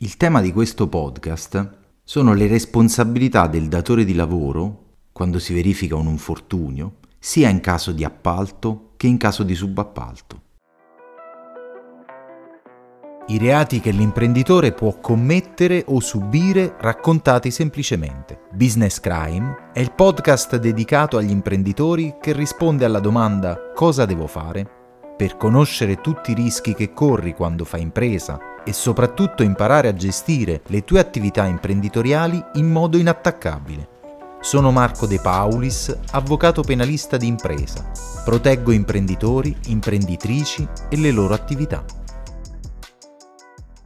Il tema di questo podcast sono le responsabilità del datore di lavoro quando si verifica un infortunio, sia in caso di appalto che in caso di subappalto. I reati che l'imprenditore può commettere o subire raccontati semplicemente. Business Crime è il podcast dedicato agli imprenditori che risponde alla domanda cosa devo fare? Per conoscere tutti i rischi che corri quando fai impresa e soprattutto imparare a gestire le tue attività imprenditoriali in modo inattaccabile. Sono Marco De Paulis, avvocato penalista di impresa. Proteggo imprenditori, imprenditrici e le loro attività.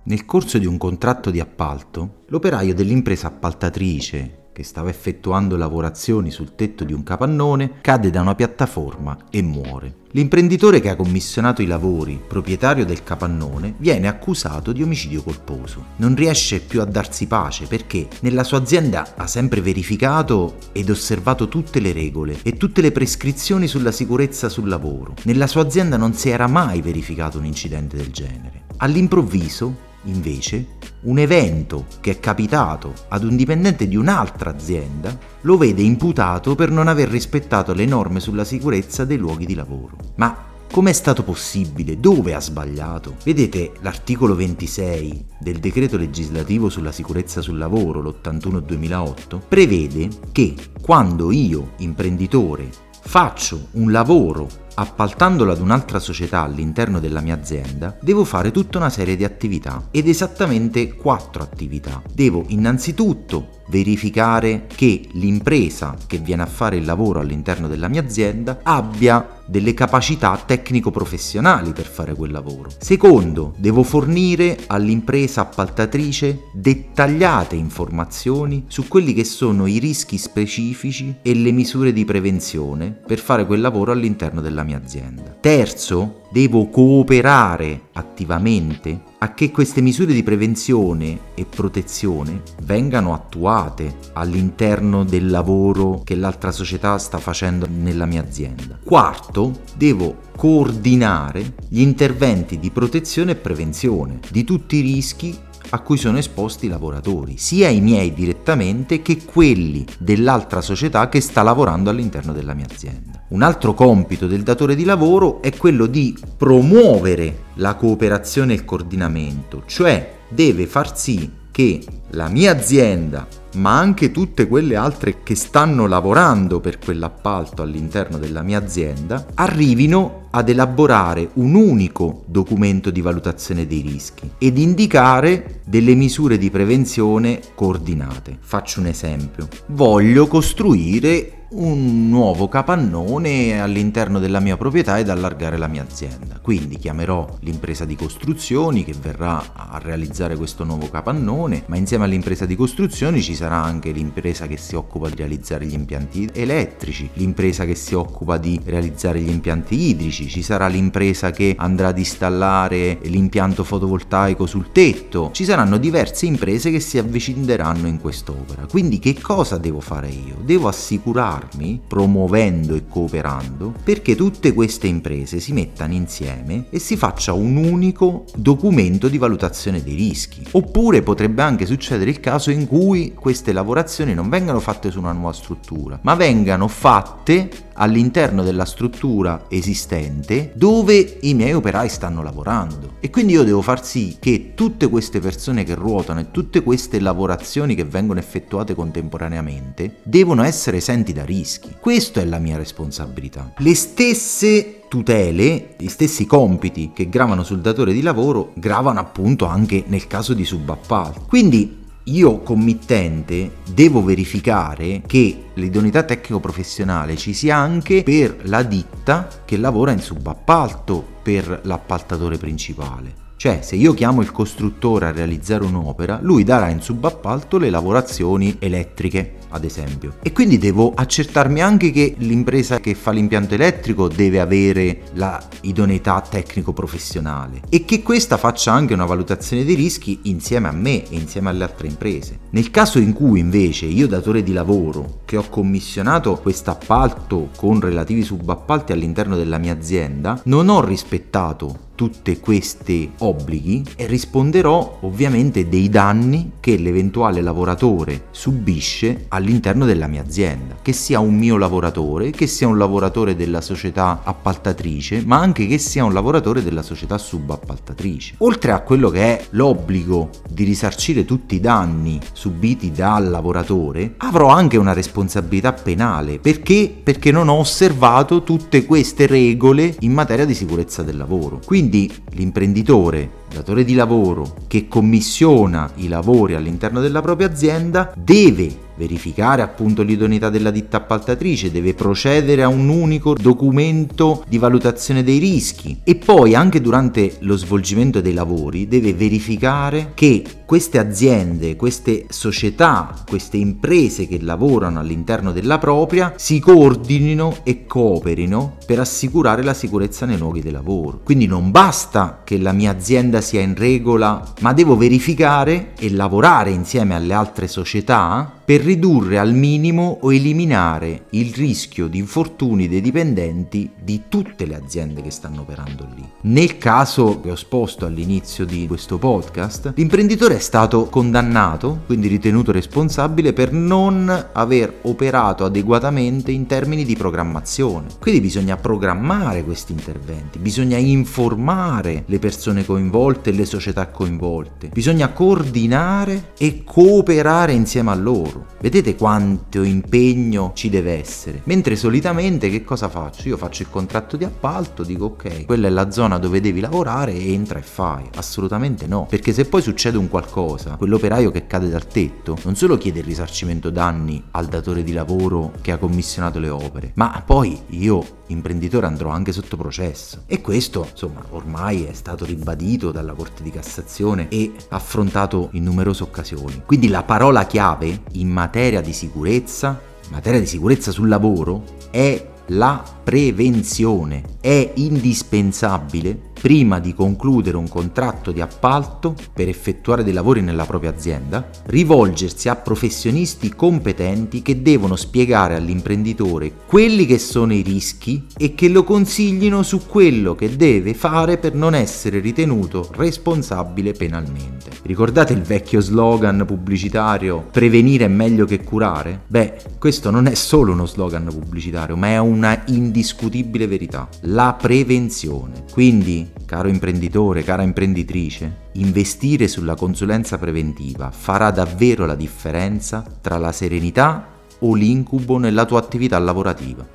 Nel corso di un contratto di appalto, l'operaio dell'impresa appaltatrice che stava effettuando lavorazioni sul tetto di un capannone, cade da una piattaforma e muore. L'imprenditore che ha commissionato i lavori, proprietario del capannone, viene accusato di omicidio colposo. Non riesce più a darsi pace perché nella sua azienda ha sempre verificato ed osservato tutte le regole e tutte le prescrizioni sulla sicurezza sul lavoro. Nella sua azienda non si era mai verificato un incidente del genere. All'improvviso Invece, un evento che è capitato ad un dipendente di un'altra azienda lo vede imputato per non aver rispettato le norme sulla sicurezza dei luoghi di lavoro. Ma Com'è stato possibile? Dove ha sbagliato? Vedete, l'articolo 26 del decreto legislativo sulla sicurezza sul lavoro, l'81-2008, prevede che quando io, imprenditore, faccio un lavoro appaltandolo ad un'altra società all'interno della mia azienda, devo fare tutta una serie di attività ed esattamente quattro attività. Devo innanzitutto verificare che l'impresa che viene a fare il lavoro all'interno della mia azienda abbia delle capacità tecnico-professionali per fare quel lavoro. Secondo, devo fornire all'impresa appaltatrice dettagliate informazioni su quelli che sono i rischi specifici e le misure di prevenzione per fare quel lavoro all'interno della mia azienda. Terzo, devo cooperare attivamente a che queste misure di prevenzione e protezione vengano attuate all'interno del lavoro che l'altra società sta facendo nella mia azienda. Quarto, devo coordinare gli interventi di protezione e prevenzione di tutti i rischi a cui sono esposti i lavoratori, sia i miei direttamente che quelli dell'altra società che sta lavorando all'interno della mia azienda. Un altro compito del datore di lavoro è quello di promuovere la cooperazione e il coordinamento, cioè deve far sì che la mia azienda ma anche tutte quelle altre che stanno lavorando per quell'appalto all'interno della mia azienda, arrivino ad elaborare un unico documento di valutazione dei rischi ed indicare delle misure di prevenzione coordinate. Faccio un esempio. Voglio costruire un nuovo capannone all'interno della mia proprietà ed allargare la mia azienda. Quindi chiamerò l'impresa di costruzioni che verrà a realizzare questo nuovo capannone, ma insieme all'impresa di costruzioni ci sarà anche l'impresa che si occupa di realizzare gli impianti elettrici, l'impresa che si occupa di realizzare gli impianti idrici, ci sarà l'impresa che andrà ad installare l'impianto fotovoltaico sul tetto, ci saranno diverse imprese che si avvicineranno in quest'opera. Quindi che cosa devo fare io? Devo assicurare aiutarmi, promuovendo e cooperando, perché tutte queste imprese si mettano insieme e si faccia un unico documento di valutazione dei rischi. Oppure potrebbe anche succedere il caso in cui queste lavorazioni non vengano fatte su una nuova struttura, ma vengano fatte all'interno della struttura esistente dove i miei operai stanno lavorando. E quindi io devo far sì che tutte queste persone che ruotano e tutte queste lavorazioni che vengono effettuate contemporaneamente devono essere esenti da rischi. Questa è la mia responsabilità. Le stesse tutele, gli stessi compiti che gravano sul datore di lavoro gravano appunto anche nel caso di subappalto. Quindi io committente devo verificare che l'idoneità tecnico-professionale ci sia anche per la ditta che lavora in subappalto per l'appaltatore principale. Cioè, se io chiamo il costruttore a realizzare un'opera, lui darà in subappalto le lavorazioni elettriche, ad esempio. E quindi devo accertarmi anche che l'impresa che fa l'impianto elettrico deve avere la idoneità tecnico-professionale e che questa faccia anche una valutazione dei rischi insieme a me e insieme alle altre imprese. Nel caso in cui invece io datore di lavoro che ho commissionato questo appalto con relativi subappalti all'interno della mia azienda non ho rispettato tutti questi obblighi e risponderò ovviamente dei danni che l'eventuale lavoratore subisce all'interno della mia azienda, che sia un mio lavoratore, che sia un lavoratore della società appaltatrice, ma anche che sia un lavoratore della società subappaltatrice. Oltre a quello che è l'obbligo di risarcire tutti i danni subiti dal lavoratore, avrò anche una responsabilità penale. Perché? Perché non ho osservato tutte queste regole in materia di sicurezza del lavoro. Quindi l'imprenditore datore di lavoro che commissiona i lavori all'interno della propria azienda deve verificare appunto l'idoneità della ditta appaltatrice, deve procedere a un unico documento di valutazione dei rischi e poi anche durante lo svolgimento dei lavori deve verificare che queste aziende, queste società, queste imprese che lavorano all'interno della propria si coordinino e cooperino per assicurare la sicurezza nei luoghi di lavoro. Quindi non basta che la mia azienda sia in regola, ma devo verificare e lavorare insieme alle altre società per ridurre al minimo o eliminare il rischio di infortuni dei dipendenti di tutte le aziende che stanno operando lì. Nel caso che ho esposto all'inizio di questo podcast, l'imprenditore è stato condannato, quindi ritenuto responsabile per non aver operato adeguatamente in termini di programmazione. Quindi bisogna programmare questi interventi, bisogna informare le persone coinvolte e le società coinvolte, bisogna coordinare e cooperare insieme a loro. Vedete quanto impegno ci deve essere. Mentre solitamente che cosa faccio? Io faccio il contratto di appalto, dico ok, quella è la zona dove devi lavorare entra e fai. Assolutamente no, perché se poi succede un qualcosa, quell'operaio che cade dal tetto non solo chiede il risarcimento danni al datore di lavoro che ha commissionato le opere, ma poi io imprenditore andrò anche sotto processo. E questo, insomma, ormai è stato ribadito dalla Corte di Cassazione e affrontato in numerose occasioni. Quindi la parola chiave in materia di sicurezza, in materia di sicurezza sul lavoro, è la prevenzione. È indispensabile prima di concludere un contratto di appalto per effettuare dei lavori nella propria azienda, rivolgersi a professionisti competenti che devono spiegare all'imprenditore quelli che sono i rischi e che lo consiglino su quello che deve fare per non essere ritenuto responsabile penalmente. Ricordate il vecchio slogan pubblicitario prevenire è meglio che curare? Beh, questo non è solo uno slogan pubblicitario, ma è una indiscutibile verità, la prevenzione. Quindi caro imprenditore, cara imprenditrice, investire sulla consulenza preventiva farà davvero la differenza tra la serenità o l'incubo nella tua attività lavorativa.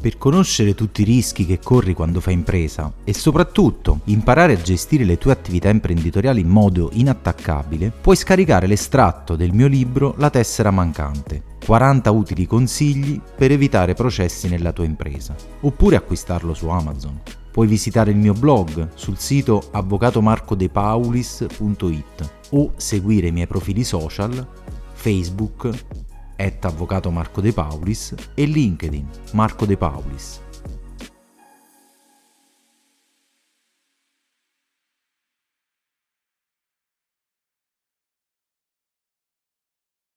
Per conoscere tutti i rischi che corri quando fai impresa e soprattutto imparare a gestire le tue attività imprenditoriali in modo inattaccabile, puoi scaricare l'estratto del mio libro La tessera mancante 40 utili consigli per evitare processi nella tua impresa, oppure acquistarlo su Amazon. Puoi visitare il mio blog sul sito avvocatomarcodepaulis.it o seguire i miei profili social Facebook, at Avvocato Marco De Paulis e LinkedIn Marco De Paulis.